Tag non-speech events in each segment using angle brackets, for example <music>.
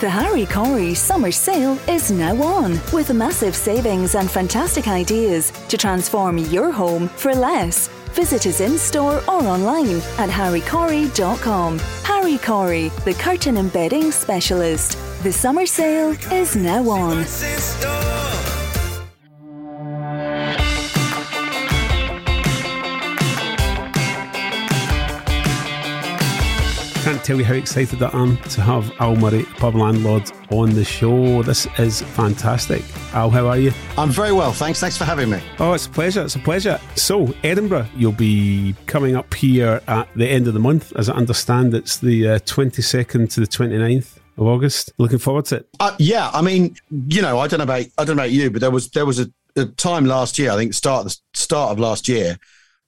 The Harry Corry summer sale is now on with massive savings and fantastic ideas to transform your home for less. Visit us in store or online at harrycorry.com. Harry Corry, the curtain and bedding specialist. The summer sale is now on. Tell you how excited I am to have Al Murray, pub landlord, on the show. This is fantastic. Al, how are you? I'm very well, thanks. Thanks for having me. Oh, it's a pleasure. It's a pleasure. So, Edinburgh, you'll be coming up here at the end of the month. As I understand, it's the uh, 22nd to the 29th of August. Looking forward to it. Uh, yeah, I mean, you know, I don't know about I don't know about you, but there was there was a, a time last year, I think, start the start of last year,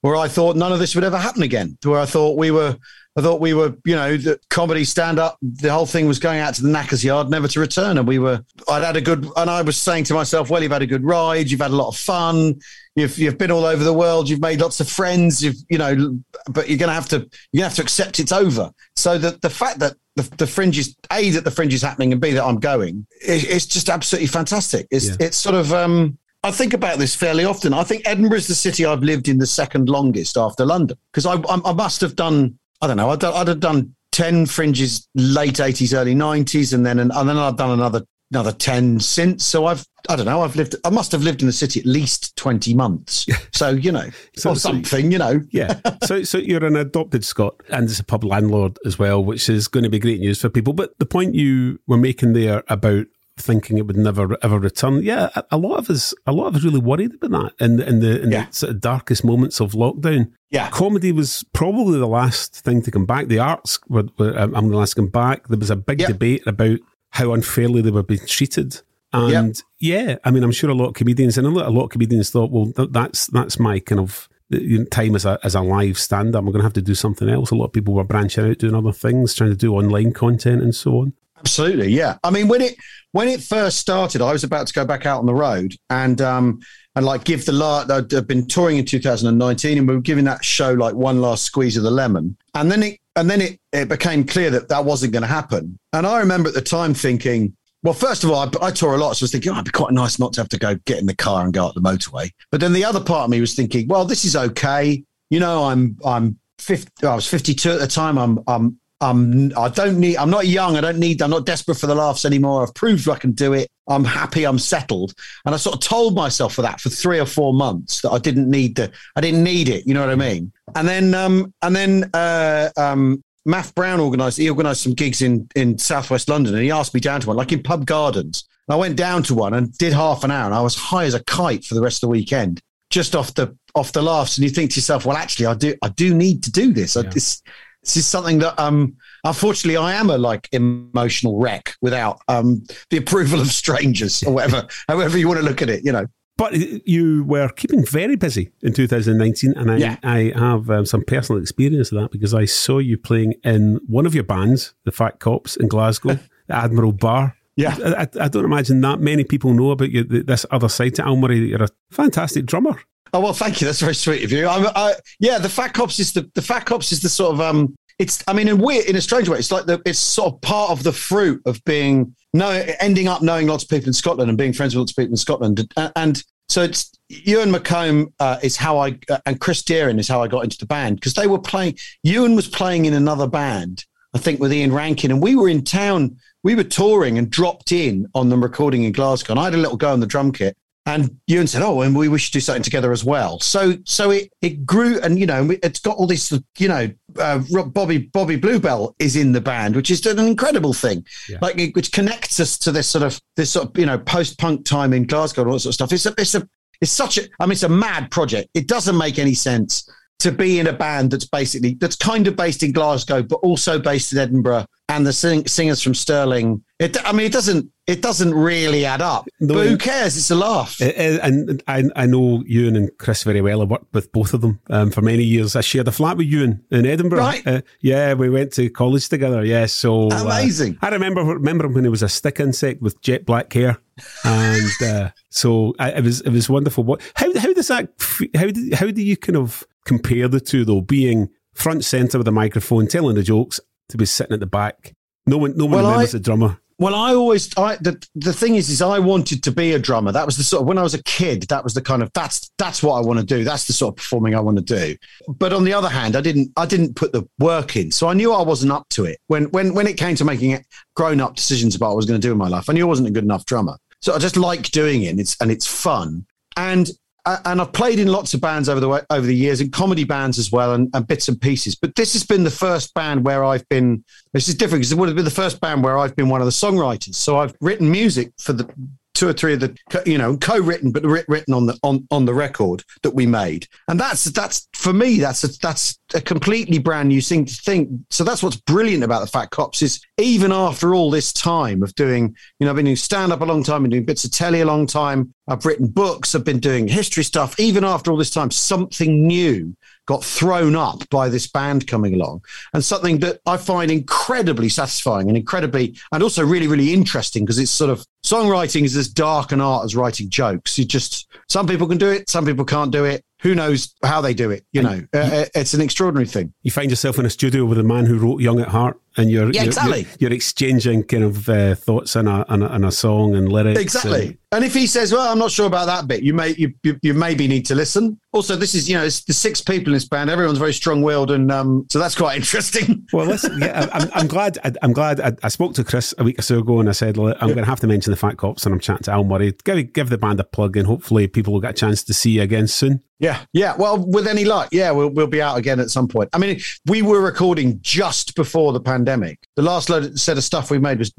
where I thought none of this would ever happen again. Where I thought we were I thought we were, you know, the comedy stand up, the whole thing was going out to the knackers yard, never to return. And we were, I'd had a good, and I was saying to myself, well, you've had a good ride, you've had a lot of fun, you've, you've been all over the world, you've made lots of friends, you've, you know, but you're going to have to, to have to accept it's over. So the, the fact that the, the fringe is, A, that the fringe is happening and B, that I'm going, it, it's just absolutely fantastic. It's, yeah. it's sort of, um, I think about this fairly often. I think Edinburgh is the city I've lived in the second longest after London because I, I, I must have done I don't know. I'd, I'd have done ten fringes late eighties, early nineties, and then and then I've done another another ten since. So I've I don't know. I've lived. I must have lived in the city at least twenty months. So you know, <laughs> so, or something. You know. yeah. <laughs> So so you're an adopted Scot and it's a pub landlord as well, which is going to be great news for people. But the point you were making there about thinking it would never ever return. Yeah, a, lot of us, a lot of us, really worried about that in the in the, in yeah. the sort of darkest moments of lockdown. Yeah, comedy was probably the last thing to come back. The arts were, were um, I'm going to ask them back. There was a big debate about how unfairly they were being treated. And yeah, I mean, I'm sure a lot of comedians and a lot of comedians thought, well, that's that's my kind of time as a as a live stand up. I'm going to have to do something else. A lot of people were branching out, doing other things, trying to do online content and so on. Absolutely, yeah. I mean, when it when it first started, I was about to go back out on the road and um and like give the last. I'd been touring in 2019, and we were giving that show like one last squeeze of the lemon, and then it and then it it became clear that that wasn't going to happen. And I remember at the time thinking. Well, first of all, I, I tour a lot, so I was thinking, oh, it'd be quite nice not to have to go get in the car and go up the motorway. But then the other part of me was thinking, well, this is okay. You know, I'm I'm 50, I was 52 at the time. I'm I'm I'm I don't need I'm not young. I don't need I'm not desperate for the laughs anymore. I've proved I can do it. I'm happy, I'm settled. And I sort of told myself for that for three or four months that I didn't need the I didn't need it, you know what I mean? And then um and then uh um Math Brown organised he organised some gigs in in Southwest London and he asked me down to one, like in pub gardens. I went down to one and did half an hour and I was high as a kite for the rest of the weekend, just off the off the laughs. And you think to yourself, well, actually, I do I do need to do this. Yeah. I, this is something that um unfortunately I am a like emotional wreck without um the approval of strangers or whatever <laughs> however you want to look at it you know but you were keeping very busy in 2019, and I, yeah. I have um, some personal experience of that because I saw you playing in one of your bands, the Fat Cops in Glasgow, <laughs> the Admiral Bar. Yeah, I, I, don't imagine that many people know about you. This other side to Al Murray, you're a fantastic drummer. Oh well, thank you. That's very sweet of you. I'm, I, yeah, the Fat Cops is the the Fat Cops is the sort of um. It's I mean, in weird in a strange way, it's like the it's sort of part of the fruit of being no ending up knowing lots of people in Scotland and being friends with lots of people in Scotland, and, and so it's Ewan McColm uh, is how I uh, and Chris Deerin is how I got into the band because they were playing. Ewan was playing in another band, I think, with Ian Rankin, and we were in town. We were touring and dropped in on them recording in Glasgow, and I had a little go on the drum kit. And Ewan said, "Oh, and we, we should do something together as well." So, so it it grew, and you know, it's got all this. You know, uh, Bobby Bobby Bluebell is in the band, which is an incredible thing, yeah. like which connects us to this sort of this sort of you know post punk time in Glasgow and all that sort of stuff. It's a it's a it's such a I mean, it's a mad project. It doesn't make any sense to be in a band that's basically that's kind of based in Glasgow, but also based in Edinburgh, and the sing, singers from Stirling. It, I mean, it doesn't it doesn't really add up. No, but who cares? It's a laugh. It, and I, I know Ewan and Chris very well. I worked with both of them um, for many years. I shared a flat with Ewan in Edinburgh. Right. Uh, yeah, we went to college together. Yeah, so uh, amazing. Uh, I remember remember him when he was a stick insect with jet black hair, and uh, <laughs> so I, it was it was wonderful. What how how does that how do, how do you kind of compare the two though, being front center with a microphone, telling the jokes, to be sitting at the back. No one, no one well, remembers I, the drummer. Well, I always I, the the thing is, is I wanted to be a drummer. That was the sort of when I was a kid. That was the kind of that's that's what I want to do. That's the sort of performing I want to do. But on the other hand, I didn't I didn't put the work in, so I knew I wasn't up to it. When when when it came to making grown up decisions about what I was going to do in my life, I knew I wasn't a good enough drummer. So I just like doing it, and it's and it's fun. And and I've played in lots of bands over the over the years, in comedy bands as well, and, and, bits and pieces. But this has been the first band where I've been. This is different because it would have been the first band where I've been one of the songwriters. So I've written music for the two or three of the you know co-written but written on the on, on the record that we made. And that's that's for me that's a, that's a completely brand new thing to think. So that's what's brilliant about the fat cops is even after all this time of doing you know i've been doing stand up a long time and doing bits of telly a long time i've written books i've been doing history stuff. Even after all this time something new got thrown up by this band coming along. And something that I find incredibly satisfying and incredibly and also really really interesting because it's sort of songwriting is as dark an art as writing jokes. You just some people can do it some people can't do it. Who knows how they do it you know? Uh, uh, it's an extraordinary thing. You find yourself in a studio with a man who wrote young at heart and you're yeah, you're, exactly. you're, you're, exchanging kind of uh, thoughts in a, in a, a song and lyrics exactly and, and if he says, "Well, I'm not sure about that bit," you may you, you, you maybe need to listen. Also, this is you know it's the six people in this band. Everyone's very strong-willed, and um, so that's quite <laughs> interesting. Well, listen, yeah, I'm, I'm glad. I, am glad. I, I, spoke to Chris a week or so ago, and I said I'm going to have to mention the Fat Cops, and I'm chatting to Al Murray. Give give the band a plug, and hopefully people will get a chance to see you again soon. Yeah, yeah. Well, with any luck, yeah, we'll we'll be out again at some point. I mean, we were recording just before the pandemic. The last load, set of stuff we made was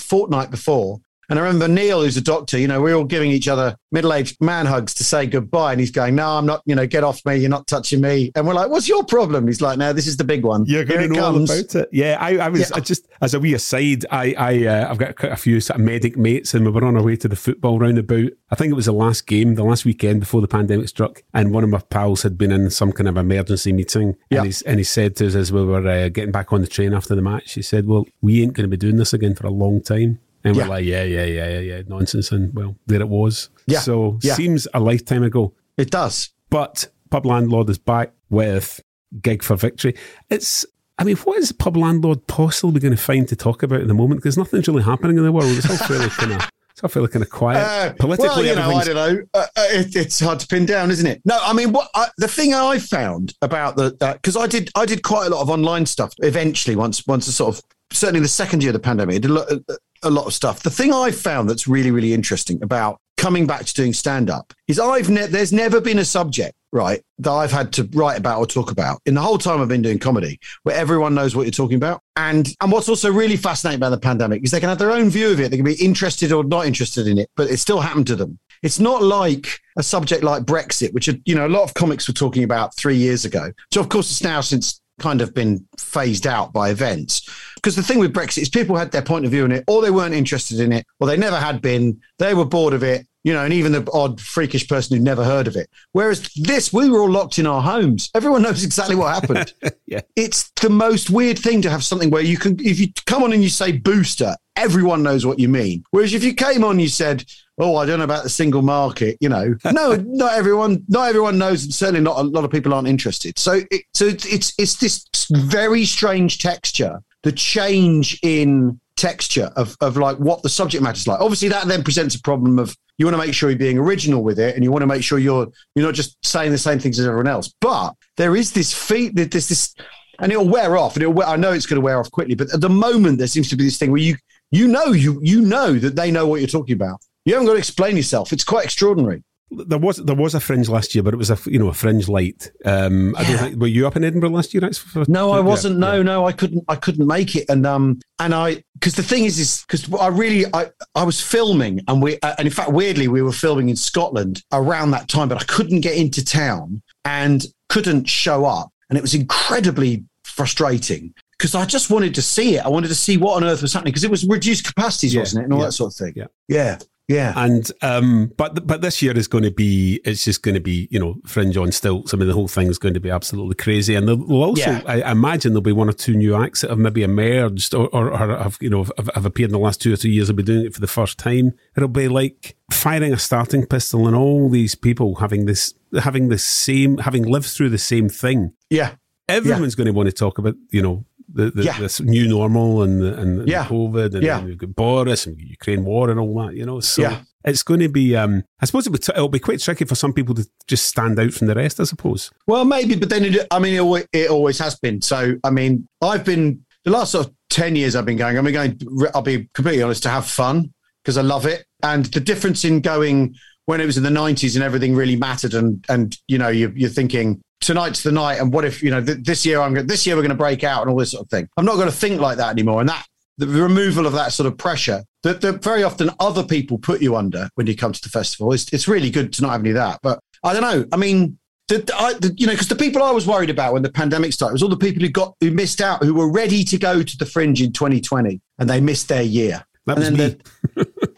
fortnight before, and I remember Neil, who's a doctor, you know, we are all giving each other middle aged man hugs to say goodbye. And he's going, No, I'm not, you know, get off me. You're not touching me. And we're like, What's your problem? He's like, No, this is the big one. You're going to know all about it. Yeah. I, I was yeah. I just, as a wee aside, I, I, uh, I've got quite a few sort of medic mates and we were on our way to the football roundabout. I think it was the last game, the last weekend before the pandemic struck. And one of my pals had been in some kind of emergency meeting. Yeah. And, he's, and he said to us as we were uh, getting back on the train after the match, he said, Well, we ain't going to be doing this again for a long time. And yeah. we're like, yeah, yeah, yeah, yeah, yeah, nonsense. And well, there it was. Yeah. So yeah. seems a lifetime ago. It does. But Pub Landlord is back with Gig for Victory. It's, I mean, what is Pub Landlord possibly going to find to talk about at the moment? Because nothing's really happening in the world. It's all fairly <laughs> kind of. It's all fairly kind of quiet. Uh, Politically, well, you know, I don't know. Uh, uh, it, it's hard to pin down, isn't it? No, I mean, what I, the thing I found about the because uh, I did I did quite a lot of online stuff. Eventually, once once the sort of certainly the second year of the pandemic, I did a lot, a lot of stuff. The thing I've found that's really, really interesting about coming back to doing stand up is I've ne- there's never been a subject right that I've had to write about or talk about in the whole time I've been doing comedy where everyone knows what you're talking about. And and what's also really fascinating about the pandemic is they can have their own view of it. They can be interested or not interested in it, but it still happened to them. It's not like a subject like Brexit, which you know a lot of comics were talking about three years ago. So of course it's now since kind of been phased out by events. Because the thing with Brexit is people had their point of view in it, or they weren't interested in it, or they never had been. They were bored of it, you know, and even the odd freakish person who'd never heard of it. Whereas this, we were all locked in our homes. Everyone knows exactly what happened. <laughs> yeah. It's the most weird thing to have something where you can, if you come on and you say booster, everyone knows what you mean. Whereas if you came on, you said, oh, I don't know about the single market, you know, <laughs> no, not everyone, not everyone knows, and certainly not a lot of people aren't interested. So, it, so it's it's this very strange texture, the change in texture of of like what the subject matter is like. Obviously, that then presents a problem of you want to make sure you're being original with it, and you want to make sure you're you're not just saying the same things as everyone else. But there is this feat, there's this. And it'll wear off, and it'll, I know it's going to wear off quickly. But at the moment, there seems to be this thing where you you know you you know that they know what you're talking about. You haven't got to explain yourself. It's quite extraordinary. There was there was a fringe last year, but it was a you know a fringe light. Um, I don't think were you up in Edinburgh last year? For, no, I wasn't. Yeah, no, yeah. no, I couldn't. I couldn't make it. And um, and I because the thing is, is because I really I I was filming, and we uh, and in fact, weirdly, we were filming in Scotland around that time, but I couldn't get into town and couldn't show up, and it was incredibly frustrating because I just wanted to see it. I wanted to see what on earth was happening because it was reduced capacities, yeah, wasn't it, and all that sort of thing. Yeah, yeah. Yeah, and um, but but this year is going to be it's just going to be you know fringe on stilts. I mean the whole thing is going to be absolutely crazy, and there'll also yeah. I, imagine there'll be one or two new acts that have maybe emerged or, or, or have you know have, have, appeared in the last two or three years. Have been doing it for the first time. It'll be like firing a starting pistol, and all these people having this having the same having lived through the same thing. Yeah, everyone's yeah. going to want to talk about you know the, the yeah. this new normal and and, yeah. COVID and, yeah. and we've got Boris and Ukraine war and all that. You know, so yeah. it's going to be. Um, I suppose it will be quite tricky for some people to just stand out from the rest. I suppose. Well, maybe, but then it, I mean, it always, it always has been. So I mean, I've been the last sort of ten years I've been going. I've been going. I'll be completely honest to have fun because I love it, and the difference in going when it was in the 90s and everything really mattered and and you know you, you're thinking tonight's the night and what if you know th- this year i'm this year we're going to break out and all this sort of thing i'm not going to think like that anymore and that the removal of that sort of pressure that, that very often other people put you under when you come to the festival it's, it's really good to not have any of that but i don't know i mean the, I, the, you know, because the people I was worried about when the pandemic started was all the people who got who missed out, who were ready to go to the fringe in 2020, and they missed their year. That and was me.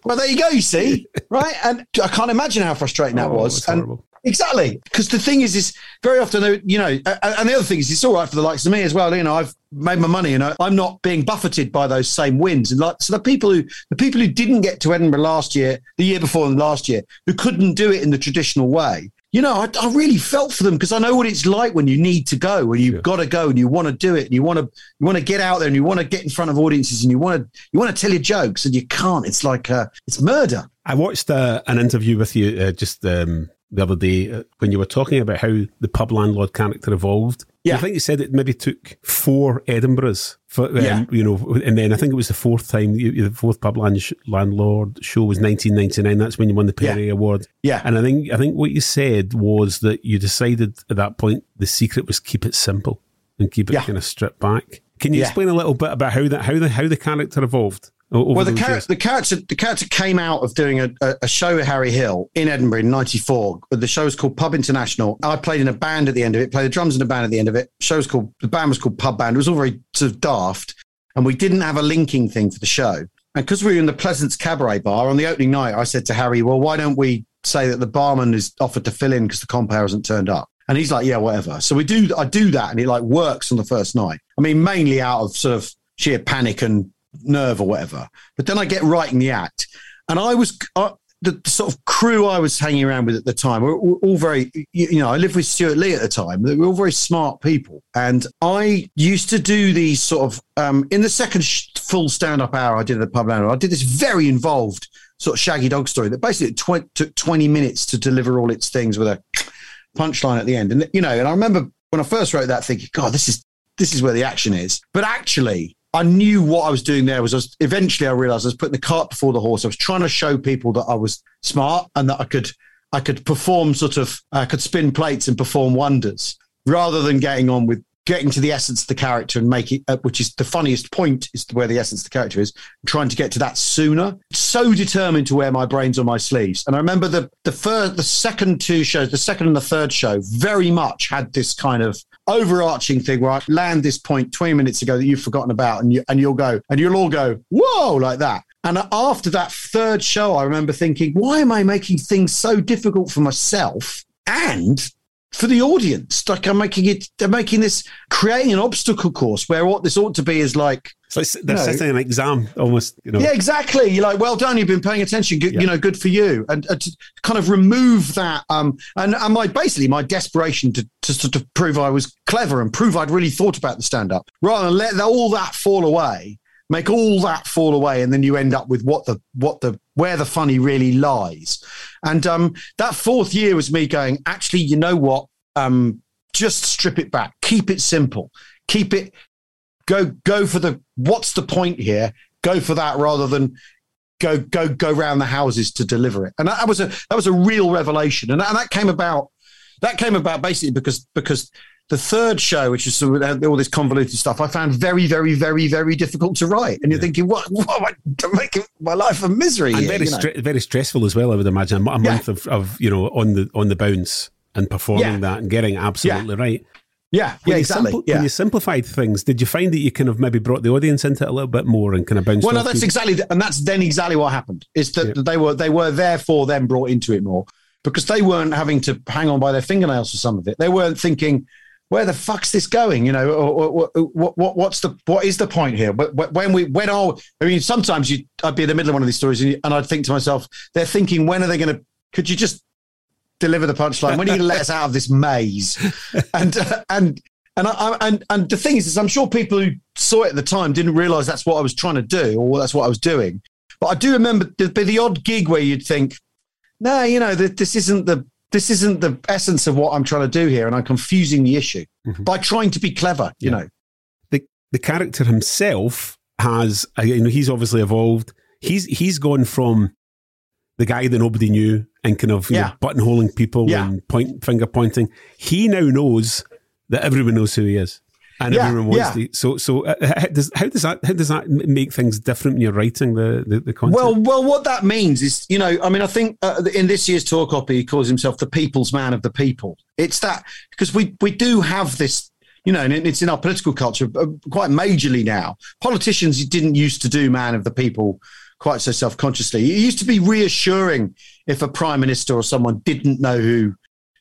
Well, there you go. You see, <laughs> right? And I can't imagine how frustrating that oh, was. And exactly, because the thing is, is very often, you know, and the other thing is, it's all right for the likes of me as well. You know, I've made my money, and I'm not being buffeted by those same wins. And like, so the people who the people who didn't get to Edinburgh last year, the year before, and last year, who couldn't do it in the traditional way, you know, I, I, really felt for them because I know what it's like when you need to go, when you've got to go and you want to do it and you want to you want to get out there and you want to get in front of audiences and you want to you want to tell your jokes and you can't. It's like uh, it's murder. I watched uh, an interview with you uh, just um, the other day uh, when you were talking about how the pub landlord character evolved. Yeah. I think you said it maybe took four Edinburghs for, um, yeah. you know, and then I think it was the fourth time, the fourth pub landlord show was 1999. That's when you won the Perrier yeah. Award. Yeah. And I think, I think what you said was that you decided at that point the secret was keep it simple and keep it yeah. kind of stripped back. Can you explain a little bit about how that, how the, how the character evolved? Well, the, char- the, character the character came out of doing a, a, show with Harry Hill in Edinburgh in '94. The show was called Pub International. I played in a band at the end of it. Played the drums in a band at the end of it. The show was called the band was called Pub Band. It was all very sort of daft, and we didn't have a linking thing for the show. And because we were in the Pleasance Cabaret Bar on the opening night, I said to Harry, "Well, why don't we say that the barman is offered to fill in because the compere hasn't turned up?" And he's like, "Yeah, whatever." So we do. I do that, and it like works on the first night. I mean, mainly out of sort of sheer panic and nerve or whatever. But then I get writing the act, and I was the, sort of crew I was hanging around with at the time were all, all very, you know, I lived with Stewart Lee at the time. They were all very smart people, and I used to do these sort of um, in the second sh- full stand-up hour I did at the pub I did this very involved sort of shaggy dog story that basically tw- took 20 minutes to deliver all its things with a punchline at the end. And you know, and I remember when I first wrote that thinking, God, this is this is where the action is. But actually, I knew what I was doing there was, I was eventually I realized I was putting the cart before the horse. I was trying to show people that I was smart and that I could I could perform sort of I could spin plates and perform wonders rather than getting on with getting to the essence of the character and make it, uh, which is the funniest point, is where the essence of the character is. Trying to get to that sooner. So determined to wear my brains on my sleeves. And I remember the the first, the second two shows, the second and the third show, very much had this kind of overarching thing where I land this point 20 minutes ago that you've forgotten about, and you and you'll go and you'll all go whoa like that. And after that third show, I remember thinking, why am I making things so difficult for myself? And for the audience. Like I'm making it, they're making this, creating an obstacle course where what this ought to be is like. So they're setting an exam almost, you know. Yeah, exactly. You're like, well done, you've been paying attention, good, yeah. you know, good for you. And, and, to kind of remove that. Um, and, and my basically my desperation to, to sort of prove I was clever and prove I'd really thought about the stand up rather than let all that fall away make all that fall away and then you end up with what the what the where the funny really lies and um, that fourth year was me going actually you know what um, just strip it back keep it simple keep it go go for the what's the point here go for that rather than go go go round the houses to deliver it and that, that was a that was a real revelation and, and that came about that came about basically because because the third show, which is sort of all this convoluted stuff, I found very, very, very, very difficult to write. And you're yeah. thinking, what, what am I making my life a misery? And very, stre- very stressful as well, I would imagine. A month yeah. of, of, you know, on the on the bounce and performing yeah. that and getting absolutely right. Yeah, when yeah, exactly. Simpl- yeah. When you simplified things, did you find that you kind of maybe brought the audience into it a little bit more and kind of bounced? Well, no, that's people? exactly, and that's then exactly what happened. Is that yeah. they were they were therefore then brought into it more because they weren't having to hang on by their fingernails for some of it. They weren't thinking, where the fuck's this going? You know, or, or, what, what, what's the, what is the point here? When we, when are, I mean, sometimes you, I'd be in the middle of one of these stories and, and I'd think to myself, they're thinking, when are they going to, could you just deliver the punchline? When are you going to let us out of this maze? And, uh, and, And I, and and the thing is, is I'm sure people who saw it at the time didn't realize that's what I was trying to do or that's what I was doing. But I do remember there'd be the odd gig where you'd think, no, you know, this isn't the this isn't the essence of what I'm trying to do here, and I'm confusing the issue mm-hmm. by trying to be clever. You yeah. know, the the character himself has, uh, you know, he's obviously evolved. He's he's gone from the guy that nobody knew and kind of yeah. know, buttonholing people yeah. and point finger pointing. He now knows that everyone knows who he is, and yeah, everyone wants to. So, so uh, how, does, how does that how does that make things different when you're writing the, the, the content? Well, well, what that means is, you know, I mean, I think uh, in this year's tour copy, he calls himself the people's man of the people. It's that because we we do have this. You know, and it's in our political culture uh, quite majorly now. Politicians didn't used to do man of the people quite so self consciously. It used to be reassuring if a prime minister or someone didn't know who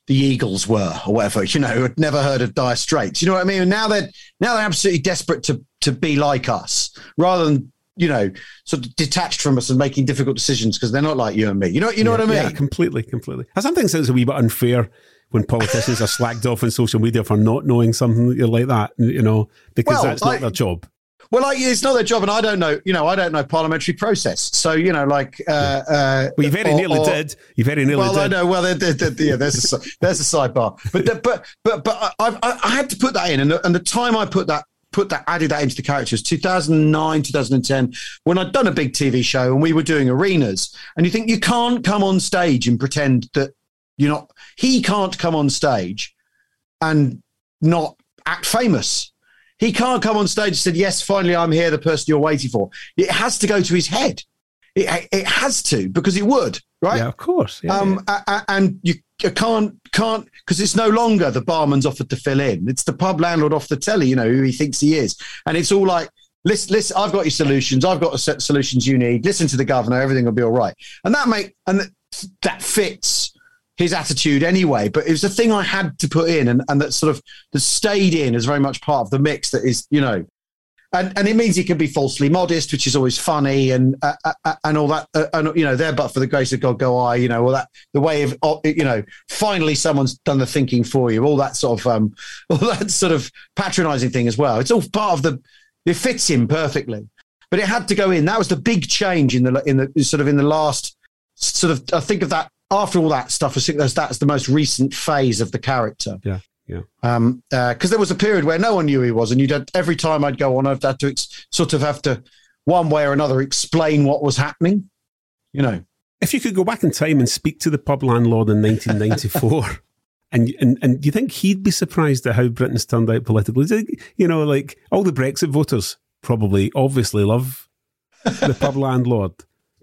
the Eagles were or whatever, you know, had never heard of Dire Straits. You know what I mean? And now they're now they're absolutely desperate to to be like us, rather than you know sort of detached from us and making difficult decisions because they're not like you and me. You know, you know yeah, what I mean? Yeah, completely, completely. I sometimes think it's a wee bit unfair when politicians are <laughs> slacked off on social media for not knowing something like that. You know, because well, that's not I, their job. Well, like, it's not their job, and I don't know. You know, I don't know parliamentary process. So you know, like, uh, uh, well, you very nearly or, did. You very nearly well, did. I know. Well, they're, they're, they're, yeah, there's a there's a sidebar, but but but but I, I, I had to put that in, and the, and the time I put that put that added that into the characters 2009 2010 when i'd done a big tv show and we were doing arenas and you think you can't come on stage and pretend that you're not he can't come on stage and not act famous he can't come on stage and say, Yes, finally, I'm here, the person you're waiting for. It has to go to his head. It, it has to because it would, right? Yeah, of course. Yeah, um, yeah. and you, you can't can't because it's no longer the barman's offered to fill in. It's the pub landlord off the telly, you know, who he thinks he is, and it's all like, listen, listen, I've got your solutions. I've got the solutions you need. Listen to the governor. Everything will be all right. And that make and that fits his attitude anyway. But it was a thing I had to put in, and, and that sort of that stayed in as very much part of the mix. That is, you know, and and it means he can be falsely modest, which is always funny, and uh, uh, uh and all that. Uh, and you know, there, but for the grace of God, go I. You know, all that the way of you know, finally someone's done the thinking for you. All that sort of um, <laughs> all that sort of patronising thing as well. It's all part of the. It fits him perfectly, but it had to go in. That was the big change in the in the sort of in the last sort of. I think of that after all that stuff, I think that's, that's the most recent phase of the character. Yeah. Yeah. Um, because uh, there was a period where no one knew he was, and you'd had, every time I'd go on, I'd had to ex- sort of have to, one way or another, explain what was happening. You know, if you could go back in time and speak to the pub landlord in 1994, <laughs> and and and you think he'd be surprised at how Britain's turned out politically? You know, like all the Brexit voters probably obviously love the pub landlord.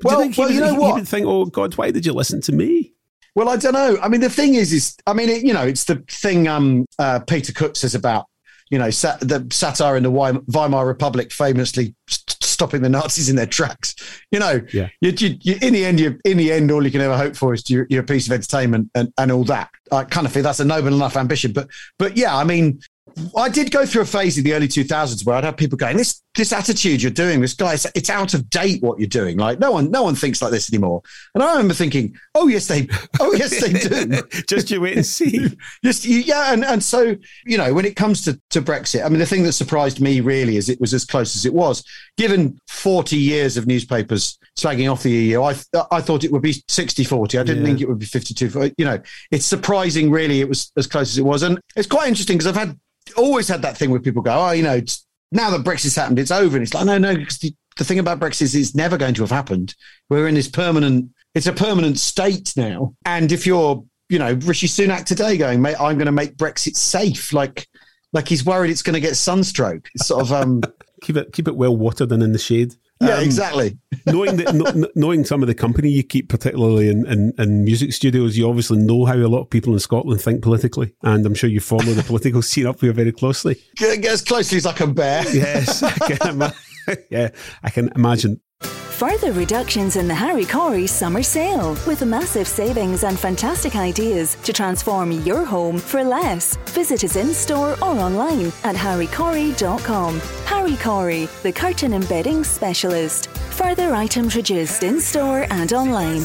Well, you, well, you know what? Think, oh God, why did you listen to me? Well, I don't know. I mean, the thing is, is I mean, it, you know, it's the thing um, uh, Peter Cook says about, you know, sat, the satire in the Weimar Republic famously st- stopping the Nazis in their tracks. You know, yeah. You, you, you, in the end, you, in the end, all you can ever hope for is you're, you're piece of entertainment and, and all that. I kind of feel that's a noble enough ambition. But, but yeah, I mean, I did go through a phase in the early 2000s where I'd have people going, "This this attitude you're doing, this guy, it's out of date. What you're doing, like no one no one thinks like this anymore." And I remember thinking, "Oh yes, they, oh yes, they do." <laughs> Just you wait and <laughs> see. Just yeah, and and so you know, when it comes to to Brexit, I mean, the thing that surprised me really is it was as close as it was. Given 40 years of newspapers slagging off the EU, I I thought it would be 60-40. I didn't yeah. think it would be 52. Uh, you know, it's surprising, really, it was as close as it was, and it's quite interesting because I've had always had that thing where people go, oh, you know, now that Brexit's happened, it's over. And it's like, no, no, because the, the thing about Brexit is it's never going to have happened. We're in this permanent, it's a permanent state now. And if you're, you know, Rishi Sunak today going, mate, I'm going to make Brexit safe, like, like he's worried it's going to get sunstroke. It's sort of um, <laughs> keep it keep it well watered and in the shade. Yeah, um, exactly. knowing that, no, knowing some of the company you keep, particularly in, in, in, music studios, you obviously know how a lot of people in Scotland think politically, and I'm sure you follow the political <laughs> scene up here very closely. Get As closely as I can bear. Yes, I can <laughs> yeah, I can imagine. Further reductions in the Harry Corry summer sale with massive savings and fantastic ideas to transform your home for less. Visit us in store or online at harrycorry.com. Harry Corry, the curtain embedding specialist. Further items reduced in store and online.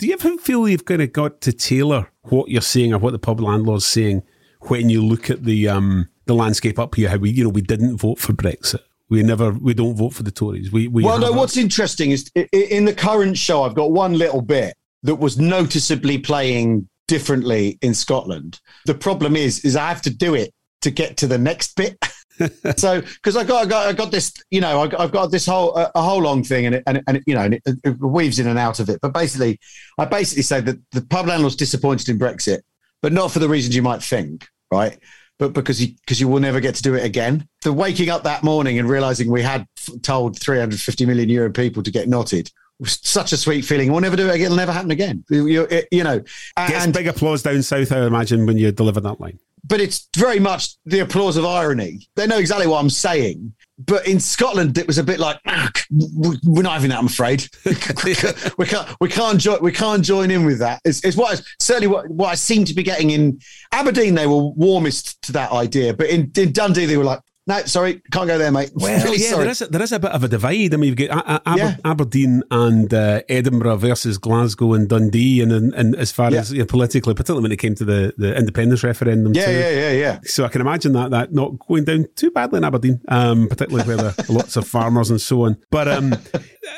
Do you ever feel you've kind of got to tailor what you're seeing or what the pub landlord's saying when you look at the um, the landscape up here, how we you know we didn't vote for Brexit. We never, we don't vote for the Tories. We, we well, no. What's interesting is in the current show, I've got one little bit that was noticeably playing differently in Scotland. The problem is, is I have to do it to get to the next bit. <laughs> so because I got I got I got this you know I, have got this whole a, a, whole long thing and it, and, and it, you know and it, it, weaves in and out of it but basically I basically say that the pub landlord's disappointed in Brexit but not for the reasons you might think right but because you because you will never get to do it again the waking up that morning and realizing we had told 350 million euro people to get knotted was such a sweet feeling. We'll never do it again. It'll never happen again. You, you know, and, Gets big applause down south, I imagine, when you deliver that line but it's very much the applause of irony. They know exactly what I'm saying. But in Scotland, it was a bit like ah, we're not having that. I'm afraid <laughs> we can't we can't join we can't join in with that. It's, it's what certainly what, what I seem to be getting in Aberdeen. They were warmest to that idea, but in, in Dundee, they were like, no, sorry, can't go there, mate. <laughs> Well, really yeah, sorry. there is a, there is a bit of a divide. I mean, you've got a- a- yeah. Aberdeen and uh, Edinburgh versus Glasgow and Dundee, and, and, and as far yeah. as you know, politically, particularly when it came to the, the independence referendum. Yeah, too. yeah, yeah, yeah. So I can imagine that that not going down too badly in Aberdeen, um, particularly where there are <laughs> lots of farmers and so on. But um,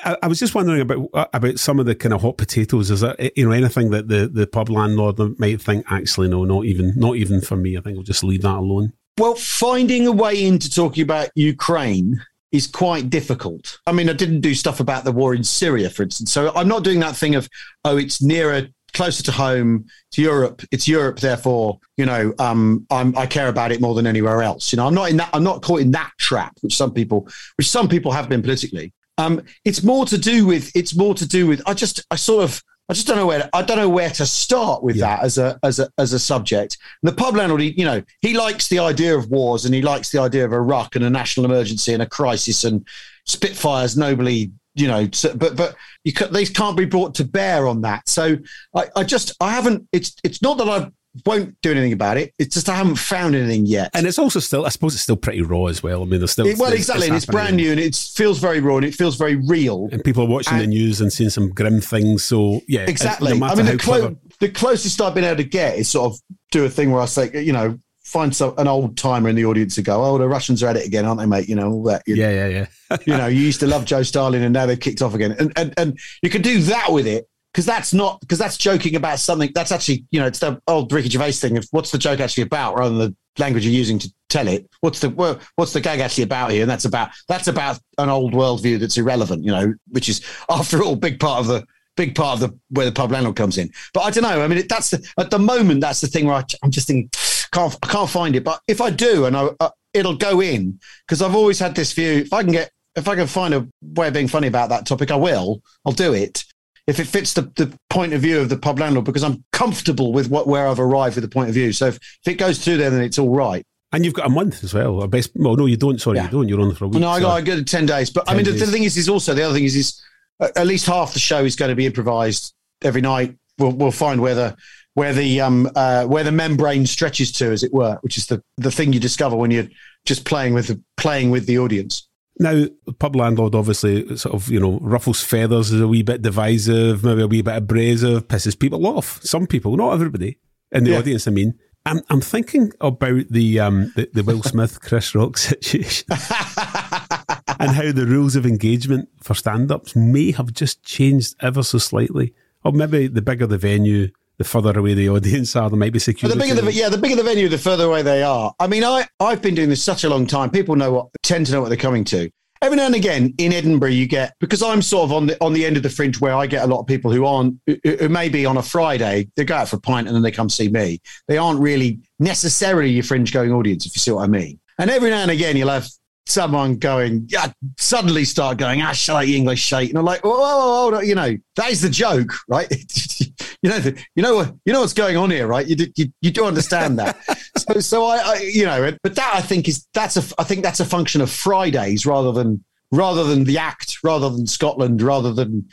I, I, was just wondering about uh, about some of the kind of hot potatoes. Is there you know anything that the, the pub landlord might think? Actually, no, not even not even for me. I think I'll just leave that alone. Well, finding a way into talking about Ukraine is quite difficult. I mean, I didn't do stuff about the war in Syria, for instance. So I'm not doing that thing of, oh, it's nearer, closer to home, to Europe. It's Europe, therefore, you know, um, i care about it more than anywhere else. You know, I'm not in that. I'm not caught in that trap, which some people, which some people have been politically. Um, it's more to do with. It's more to do with. I just, I sort of I just don't know where I don't know where to start with yeah. that as a as a as a subject. The pub landlord, he, you know, he likes the idea of wars and he likes the idea of a ruck and a national emergency and a crisis and Spitfires nobly, you know. But but you these can't be brought to bear on that. So I, I just I haven't. It's it's not that I've won't do anything about it. It's just I haven't found anything yet. And it's also still, I suppose, it's still pretty raw as well. I mean, there's still it, well, exactly, and it's brand new, and it feels very raw, and it feels very real. And people are watching and, the news and seeing some grim things. So yeah, exactly. No I mean, the, clo- the closest I've been able to get is sort of do a thing where I say, you know, find some an old timer in the audience to go, oh, the Russians are at it again, aren't they, mate? You know all that. You, yeah, yeah, yeah. <laughs> you know, you used to love Joe Stalin, and now they've kicked off again, and and and you can do that with it because that's not because that's joking about something that's actually you know it's the old Ricky Gervais thing of what's the joke actually about rather than the language you're using to tell it. What's the what's the gag actually about here? And that's about that's about an old worldview that's irrelevant, you know, which is <laughs> after all big part of the big part of the where the pub landlord comes in. But I don't know. I mean, that's the, at the moment that's the thing where I, am just thinking can't I can't find it. But if I do, and I, uh, it'll go in because I've always had this view. If I can get if I can find a way of being funny about that topic, I will. I'll do it if it fits the, the point of view of the pub landlord because I'm comfortable with what where I've arrived with the point of view. So if, if it goes through there, then it's all right. And you've got a month as well. Best, well, no, you don't. Sorry, yeah. you don't. You're on for a week. No, I got, so. I ten days. But 10 I mean, the, the, thing is, is also the other thing is, is at least half the show is going to be improvised every night. We'll, we'll find where the where the um uh, where the membrane stretches to, as it were, which is the the thing you discover when you're just playing with the playing with the audience. Now, pub landlord obviously sort of, you know, ruffles feathers, is a wee bit divisive, maybe a wee bit abrasive, pisses people off. Some people, not everybody in the yeah. audience, I mean. I'm, I'm thinking about the, um, the, the Will <laughs> Smith, Chris Rock situation <laughs> and how the rules of engagement for stand ups may have just changed ever so slightly. Or maybe the bigger the venue, the further away the audience are, there might be security. the bigger the, yeah, the bigger the venue, the further away they are. I mean, I, I've been doing this such a long time. People know what, tend to know what they're coming to. Every now and again in Edinburgh, you get, because I'm sort of on the, on the end of the fringe where I get a lot of people who aren't, who maybe on a Friday, they go out for a pint and then they come see me. They aren't really necessarily your fringe going audience, if you see what I mean. And every now and again, you'll have someone going, yeah, suddenly start going, ah, shall I English shake? And I'm like, oh, oh, you know, that is the joke, right? <laughs> you know, you know, you know what's going on here, right? You do, you, you do understand that. <laughs> so, so I, I, you know, but that I think is that's a, I think that's a function of Fridays rather than rather than the act, rather than Scotland, rather than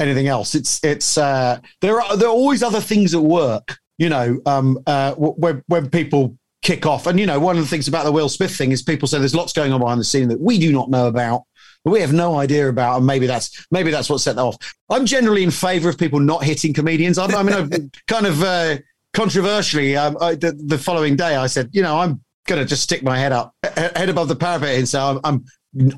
anything else. It's it's uh, there are there are always other things at work. You know, um, uh, when when people kick off. And, you know, one of the things about the Will Smith thing is people say there's lots going on behind the scene that we do not know about. We have no idea about, and maybe that's maybe that's what set that off. I'm generally in favour of people not hitting comedians. I, I mean, I've <laughs> kind of uh, controversially, um, I, the, the following day, I said, you know, I'm going to just stick my head up, head above the parapet, and say I'm, I'm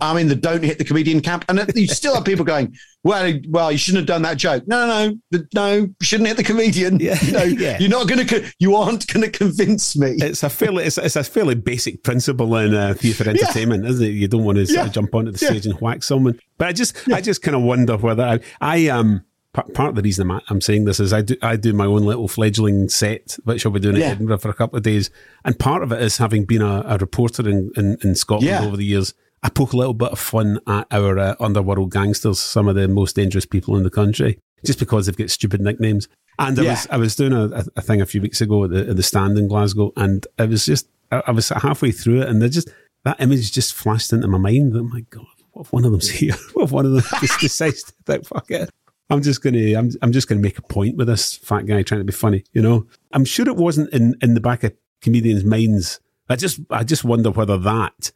I'm in the don't hit the comedian camp. And you still have people going, well, well, you shouldn't have done that joke. No, no, no, no, you shouldn't hit the comedian. Yeah, you know, yeah. You're not going to, you aren't going to convince me. It's a fairly, it's, it's a fairly basic principle in uh, theatre entertainment, yeah. isn't it? You don't want to yeah. jump onto the stage and whack someone. But I just, I just kind of wonder whether I, I um, part of the reason I'm, I'm saying this is I do I do my own little fledgling set, which I'll be doing in Edinburgh for a couple of days, and part of it is having been a, a reporter in, in, in Scotland over the years. I poke a little bit of fun at our uh, underworld gangsters, some of the most dangerous people in the country, just because they've got stupid nicknames. And I yeah. was I was doing a, a, thing a few weeks ago at the, at the stand in Glasgow, and I was just I, I was halfway through it, and they just that image just flashed into my mind. Oh my god, what if one of them's <laughs> here? What if one of them just decides to think, fuck it, I'm just gonna I'm I'm just gonna make a point with this fat guy trying to be funny, you know. I'm sure it wasn't in in the back of comedians' minds. I just I just wonder whether that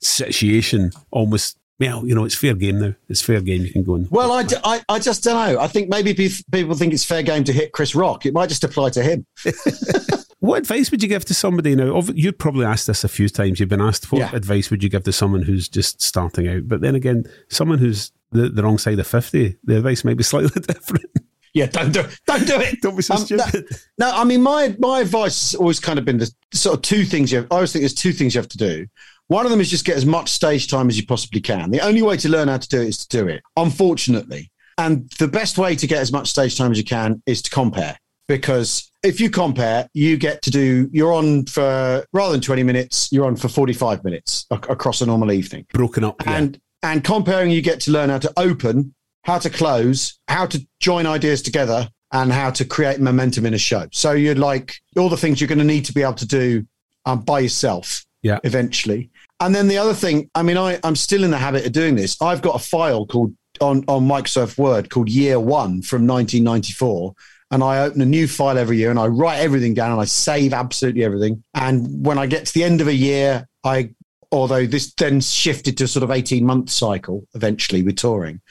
situation almost well, you know, it's fair game now. It's fair game. You can go and. Well, I, I, I just don't know. I think maybe people think it's fair game to hit Chris Rock. It might just apply to him. <laughs> what advice would you give to somebody now? You've probably asked this a few times. You've been asked what yeah. advice would you give to someone who's just starting out? But then again, someone who's the, the wrong side of 50, the advice might be slightly <laughs> different. Yeah, don't do it. Don't do it. don't be so um, stupid. No, no, I mean, my my advice has always kind of been the sort of two things you have, I always think there's two things you have to do. One of them is just get as much stage time as you possibly can. The only way to learn how to do it is to do it, unfortunately. And the best way to get as much stage time as you can is to compare. Because if you compare, you get to do, you're on for, rather than 20 minutes, you're on for 45 minutes across a normal evening. Broken up. Yeah. And, and comparing, you get to learn how to open, how to close, how to join ideas together, and how to create momentum in a show. So you're like all the things you're going to need to be able to do um, by yourself yeah. eventually. And then the other thing, I mean, I, I'm still in the habit of doing this. I've got a file called on, on Microsoft Word called Year One from 1994. And I open a new file every year and I write everything down and I save absolutely everything. And when I get to the end of a year, I, although this then shifted to sort of 18 month cycle eventually with touring,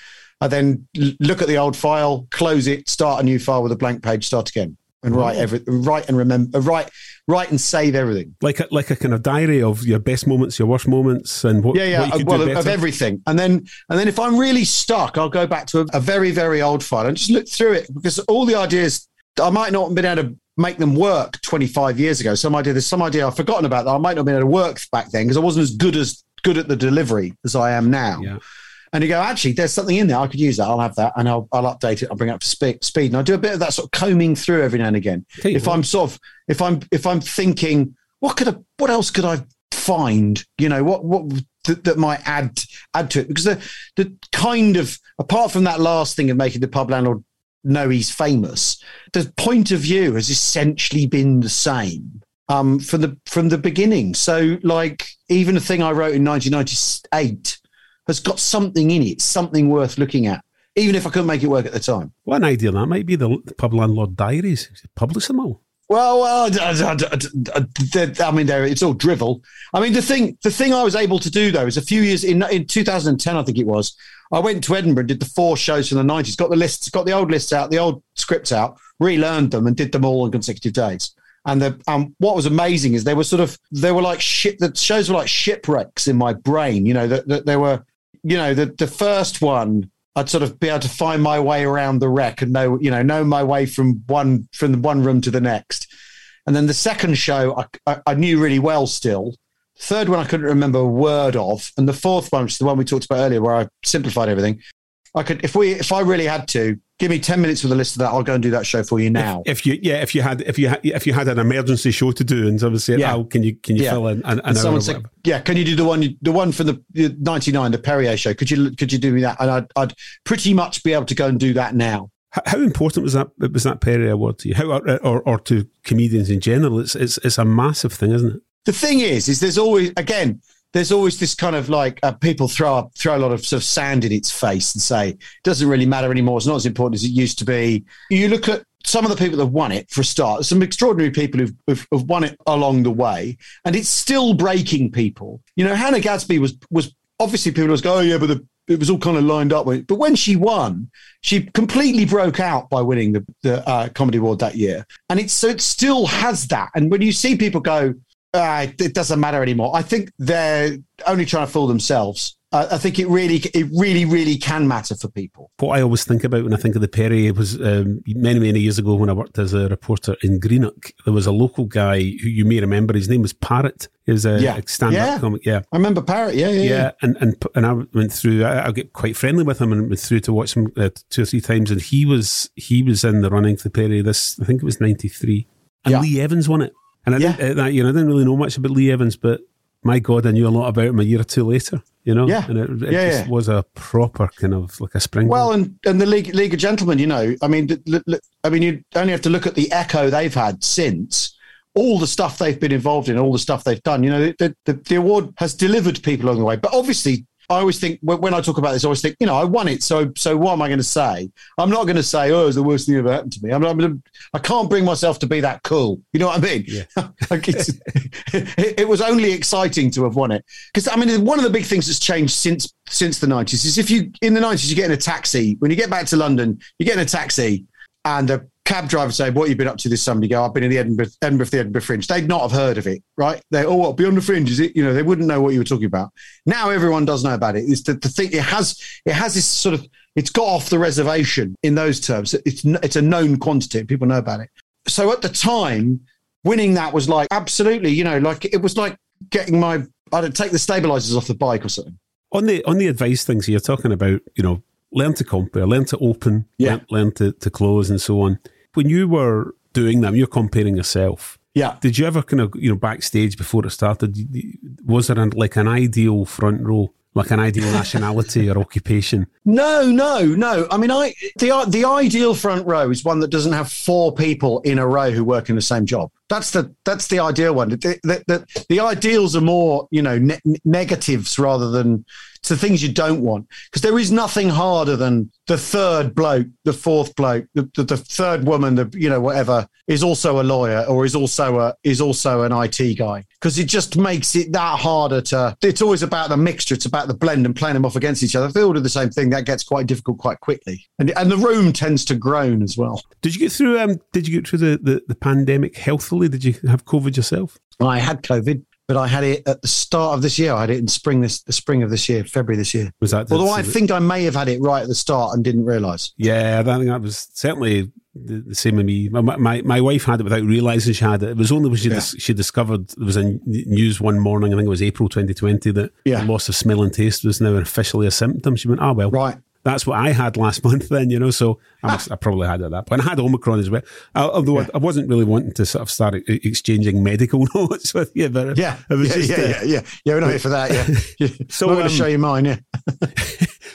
I then look at the old file, close it, start a new file with a blank page, start again and write every write and remember uh, write write and save everything. Like a, like a kind of diary of your best moments your worst moments and what yeah yeah what well of, of, everything. And then and then if i'm really stuck i'll go back to a, a, very very old file and just look through it because all the ideas i might not have been able to make them work 25 years ago some idea there's some idea i've forgotten about that i might not have been able to work back then because i wasn't as good as good at the delivery as i am now. Yeah and you go, actually, there's something in there. I could use that. I'll have that, and I'll, I'll update it. I'll bring it up to speed. Speed, and I do a bit of that sort of combing through every now and again. If I'm sort of, if I'm, if I'm thinking, what could I, what else could I find? You know, what, what th- that might add add to it? Because the the kind of apart from that last thing of making the pub landlord know he's famous, the point of view has essentially been the same um, from the from the beginning. So, like even a thing I wrote in 1998 has got something in it, something worth looking at, even if I couldn't make it work at the time. One idea that might be the pub landlord diaries. Publish them all. Well, well, I, I, mean, it's all drivel. I mean, the thing, the thing I was able to do though is a few years in in 2010, I think it was. I went to Edinburgh and did the four shows from the 90s. Got the lists, got the old lists out, the old scripts out, relearned them, and did them all on consecutive days. And the um, what was amazing is they were sort of they were like ship. The shows were like shipwrecks in my brain. You know that they were you know, the the first one, I'd sort of be able to find my way around the wreck and know, you know, know my way from one from one room to the next. And then the second show, I, I, I knew really well still. third one, I couldn't remember a word of, and the fourth one, which is the one we talked about earlier, where I simplified everything. I could, if we, if I really had to, give me 10 minutes with a list of that i'll go and do that show for you now. if, if you yeah if you had if you had if you had an emergency show to do and someone said yeah. oh can you can you yeah. fill in an, an and someone said yeah can you do the one the one for the 99 the perrier show? Could you could you do me that? And I'd, I'd pretty much be able to go and do that now. How important was that was that Perrier award to you? How or, or to comedians in general? It's it's it's a massive thing isn't it? The thing is is there's always again there's always this kind of like uh, people throw up, throw a lot of sort of sand in its face and say it doesn't really matter anymore. It's not as important as it used to be. You look at some of the people that won it for a start. Some extraordinary people who've, who've, who've won it along the way, and it's still breaking people. You know, Hannah Gadsby was was obviously people was go, oh yeah, but the it was all kind of lined up. But when she won, she completely broke out by winning the, the uh, comedy award that year, and it's so it still has that. And when you see people go, uh, it doesn't matter anymore. I think they're only trying to fool themselves. Uh, I think it really, it really, really can matter for people. What I always think about when I think of the Perrier was um, many, many years ago when I worked as a reporter in Greenock. There was a local guy who you may remember. His name was Parrot. He was a yeah. stand-up yeah. comic. Yeah, I remember Parrot. Yeah, yeah, yeah. yeah. And and and I went through. I, I get quite friendly with him and went through to watch him uh, two or three times. And he was he was in the running for the Perrier. This I think it was ninety three, and. Lee Evans won it. And I, yeah. didn't, uh, you know, I didn't really know much about Lee Evans, but my God, I knew a lot about him a year or two later. You know, yeah, and it, it yeah, just yeah. was a proper kind of like a spring. Well, and and the League League of Gentlemen, you know, I mean, I mean, you only have to look at the echo they've had since all the stuff they've been involved in, all the stuff they've done. You know, the, the, the award has delivered people along the way, but obviously I always think when I talk about this, I always think, you know, I won it. So, so what am I going to say? I'm not going to say, oh, it was the worst thing ever happened to me. I'm, I'm, I can't bring myself to be that cool. You know what I mean? Yeah. <laughs> <laughs> it, it, was only exciting to have won it because I mean, one of the big things that's changed since since the 90s is if you in the 90s you get in a taxi when you get back to London, you get in a taxi and the cab driver say, "What have you been up to this summer?" You go, "I've been in the Edinburgh, Edinburgh the Edinburgh Fringe." They'd not have heard of it, right? They, oh, what beyond the Fringe is it? You know, they wouldn't know what you were talking about. Now everyone does know about it. It's the, the thing. It has it has this sort of it's got off the reservation in those terms. It's it's a known quantity. People know about it. So at the time, winning that was like absolutely, you know, like it was like getting my I don't take the stabilizers off the bike or something. On the on the advice things you're talking about, you know, learn to compare, learn to open, yeah. learn, learn to, to close, and so on when you were doing them, you're comparing yourself. Yeah. Did you ever kind of, you know, backstage before it started, was there an, like an ideal front row, like an ideal nationality or <laughs> occupation? No, no, no. I mean, I the the ideal front row is one that doesn't have four people in a row who work in the same job. That's the that's the ideal one. The, the, the, the ideals are more, you know, ne- negatives rather than to things you don't want. Because there is nothing harder than the third bloke, the fourth bloke, the, the, the, third woman, the you know whatever is also a lawyer or is also a is also an IT guy. Because it just makes it that harder to. It's always about the mixture. It's about the blend and playing them off against each other. If they all do the same thing, that gets quite difficult quite quickly. And and the room tends to groan as well. Did you get through? Um, did you get through the, the, the pandemic healthily? Did you have COVID yourself? I had COVID but I had it at the start of this year. I had it in spring this the spring of this year, February this year. Was that? Although I think I may have had it right at the start and didn't realise. Yeah, I think that was certainly the, the same with me. My, my, my wife had it without realising she had it. It was only when she yeah. dis, she discovered there was a news one morning. I think it was April 2020 that yeah. loss of smell and taste was now officially a symptom. She went, "Ah, oh, well, right." That's what I had last <laughs> month then, you know, so I, must, I probably had it at that point. I had Omicron as well, although yeah. I wasn't really wanting to sort of start exchanging medical <laughs> notes with you, but yeah, it was yeah, just, yeah, uh, yeah, yeah, yeah, we're not here for that, yeah. <laughs> so I'm going to show you mine, yeah.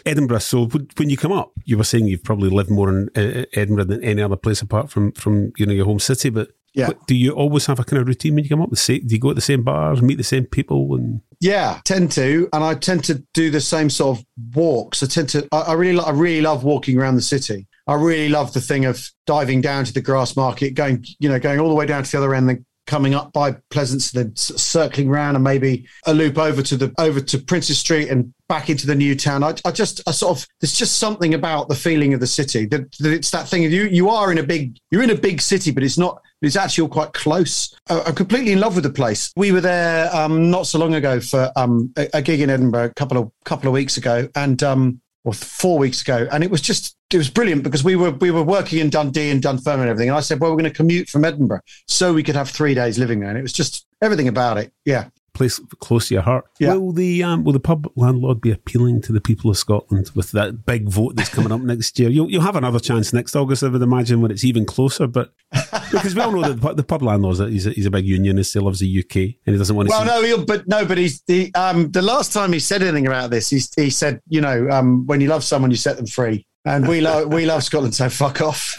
Edinburgh. So when you come up, you were saying you've probably lived more in uh, Edinburgh than any other place apart from from you know your home city. But yeah, do you always have a kind of routine when you come up? Do you go to the same bars, meet the same people, and yeah, tend to, and I tend to do the same sort of walks. I tend to, I, I really, I really love walking around the city. I really love the thing of diving down to the Grassmarket, going, you know, going all the way down to the other end, then coming up by Pleasance, then circling around and maybe a loop over to the over to Princes Street and back into the new town. I, I just, I sort of, there's just something about the feeling of the city that, that it's that thing of you, you are in a big, you're in a big city, but it's not it's actually all quite close. I'm completely in love with the place. We were there um, not so long ago for um, a, a, gig in Edinburgh a couple of couple of weeks ago, and um, or four weeks ago, and it was just it was brilliant because we were we were working in Dundee and Dunfermline and everything, and I said, well, we're going to commute from Edinburgh so we could have three days living there, and it was just everything about it. Yeah, place close to your heart. Yeah. Will the um, will the pub landlord be appealing to the people of Scotland with that big vote that's coming up <laughs> next year? You'll you'll have another chance next August, I would imagine, when it's even closer. But <laughs> because we all know that the, the pub landlord he's a, he's a big unionist. He loves the UK and he doesn't want to. Well, no, he'll, but no, but he's the um the last time he said anything about this, he he said, you know, um, when you love someone, you set them free. And we love we love Scotland, so fuck off.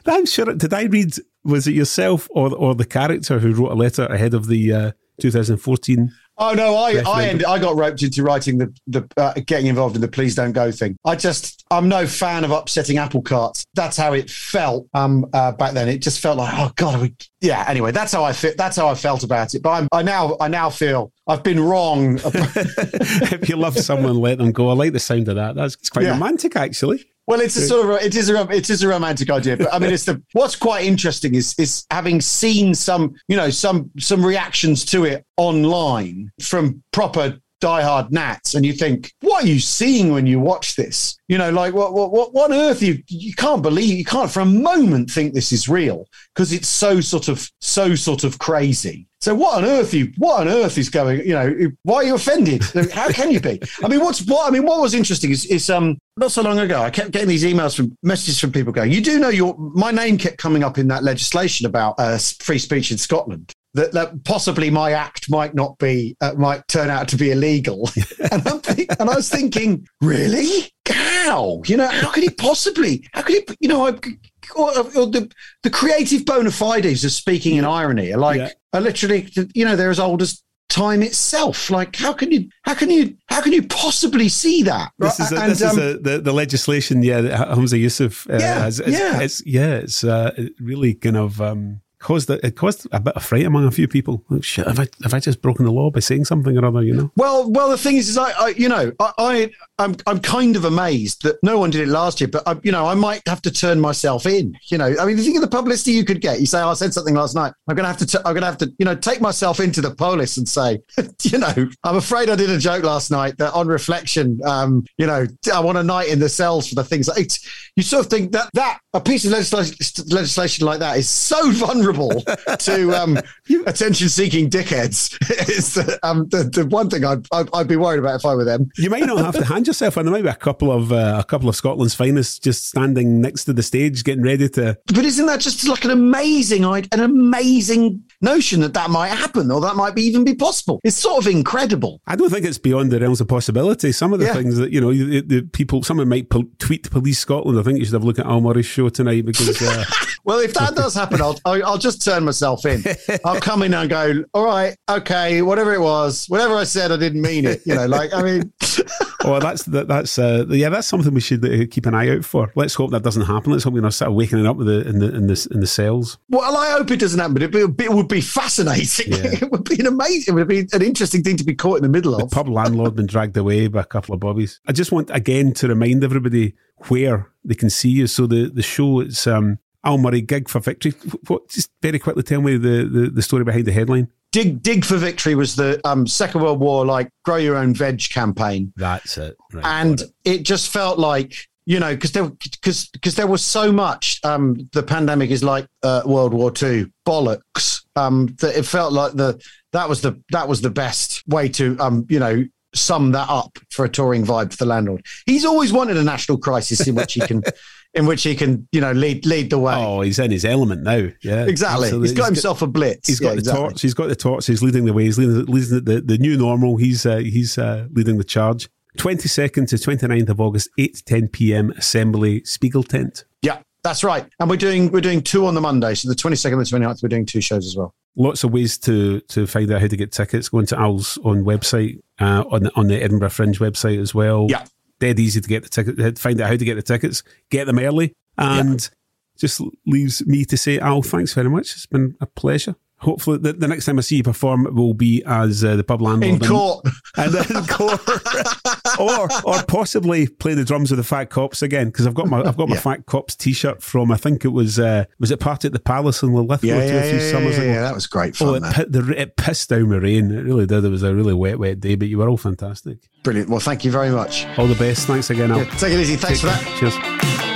<laughs> I'm sure. Did I read? Was it yourself or or the character who wrote a letter ahead of the uh, 2014 Oh no, I I, ended, I got roped into writing the the uh, getting involved in the please don't go thing. I just I'm no fan of upsetting apple carts. That's how it felt um uh, back then. It just felt like oh god, we, yeah. Anyway, that's how I fit. That's how I felt about it. But I'm, I now I now feel I've been wrong. <laughs> if you love someone, let them go. I like the sound of that. That's it's quite yeah. romantic, actually. Well, it's a sort of it is a it is a romantic idea, but I mean, it's the what's quite interesting is is having seen some you know some some reactions to it online from proper diehard Nats, and you think, what are you seeing when you watch this? You know, like what what what, what on earth you you can't believe you can't for a moment think this is real because it's so sort of so sort of crazy. So what on earth you what on earth is going? You know, why are you offended? How can you be? I mean, what's what? I mean, what was interesting is is um not so long ago I kept getting these emails from messages from people going, you do know your my name kept coming up in that legislation about uh, free speech in Scotland that, that possibly my act might not be uh, might turn out to be illegal. <laughs> and, I'm think, and I was thinking, really? How? You know, how could he possibly? How could he? You know, I, or, or the the creative bona fides of speaking in irony are like yeah. Are literally, you know, they're as old as time itself. Like, how can you, how can you, how can you possibly see that? This is, a, and, this um, is a, the, the legislation, yeah, that Humza Yousaf uh, yeah, has. Yeah. It's, yeah, it's uh, really kind of um, caused a, it caused a bit of fright among a few people. Like, shit, have I have I just broken the law by saying something or other? You know. Well, well, the thing is, is I, I you know, I, I I'm I'm kind of amazed that no one did it last year, but I, you know, I might have to turn myself in. You know, I mean, think of the publicity you could get. You say, oh, I said something last night. I'm gonna have to. T- I'm gonna have to, you know, take myself into the police and say, <laughs> you know, I'm afraid I did a joke last night that, on reflection, um, you know, I want a night in the cells for the things. Like, you sort of think that that a piece of legislation, legislation like that is so <laughs> vulnerable to um, attention-seeking dickheads. <laughs> it's the, um, the, the, one thing I'd, I'd, I'd, be worried about if I were them. You might not have to hand yourself, and there might be a couple of uh, a couple of Scotland's finest just standing next to the stage, getting ready to. But isn't that just like an amazing, an amazing notion that that might happen, or that might be even be possible? It's sort of incredible. I don't think it's beyond the realms of possibility. Some of the yeah. things that you know, the, the people, someone might po- tweet Police Scotland. I think you should have a look at Al Murray's show tonight because. Uh, <laughs> well, if that does happen, I'll, I'll just turn myself in. I'll come in and go, all right, okay, whatever it was, whatever I said, I didn't mean it. You know, like I mean. <laughs> well, that's that, that's uh, yeah, that's something we should uh, keep an eye out for. Let's hope that doesn't happen. Let's hope we're not start waking up with the in the in the in the cells. Well, I hope it doesn't happen. But it, it would be fascinating. Yeah. <laughs> it would be an amazing. It would be an interesting thing to be caught in the middle of. The pub landlord been dragged away by a couple of bobbies. I just want again to remind everybody where they can see you. So the the show it's um Al Murray gig for victory. What? Just very quickly tell me the, the, the story behind the headline. Dig Dig for Victory was the um, Second World War like grow your own veg campaign. That's it. Right, and it. it. just felt like you know because there because because there was so much. Um, the pandemic is like uh, World War Two bollocks. Um, that it felt like the that was the that was the best way to um you know sum that up for a touring vibe for the landlord. He's always wanted a national crisis in which he can <laughs> in which he can, you know, lead lead the way. Oh, he's in his element now. Yeah, exactly. Absolutely. He's got he's himself got, a blitz. He's got yeah, the exactly. torch. He's got the torch. He's leading the way. He's leading, leading the, the new normal. He's uh, he's uh, leading the charge. 22nd to 29th of August, 8 to 10 p.m. Assembly Spiegeltent. Yeah, that's right. And we're doing we're doing two on the Monday. So the 22nd and 29th, we're doing two shows as well. Lots of ways to to find out how to get tickets. Going to Al's own website, uh, on the on the Edinburgh Fringe website as well. Yeah. Dead easy to get the ticket. Uh, find out how to get the tickets. Get them early. And just leaves me to say, Al, thanks very much. It's been a pleasure. Hopefully, the, the next time I see you perform will be as uh, the pub landlord in court, <laughs> and, and in court, <laughs> or or possibly play the drums with the Fat Cops again because I've got my I've got my yeah. Fat Cops T-shirt from I think it was uh, was it party at the Palace in Linlithgow yeah, yeah, yeah, summers ago. Yeah, that was great fun. Oh, it, the, it pissed down the rain. It really did. It was a really wet, wet day, but you were all fantastic. Brilliant. Well, thank you very much. All the best. Thanks again, Al. take it easy. Thanks Take for that. Cheers.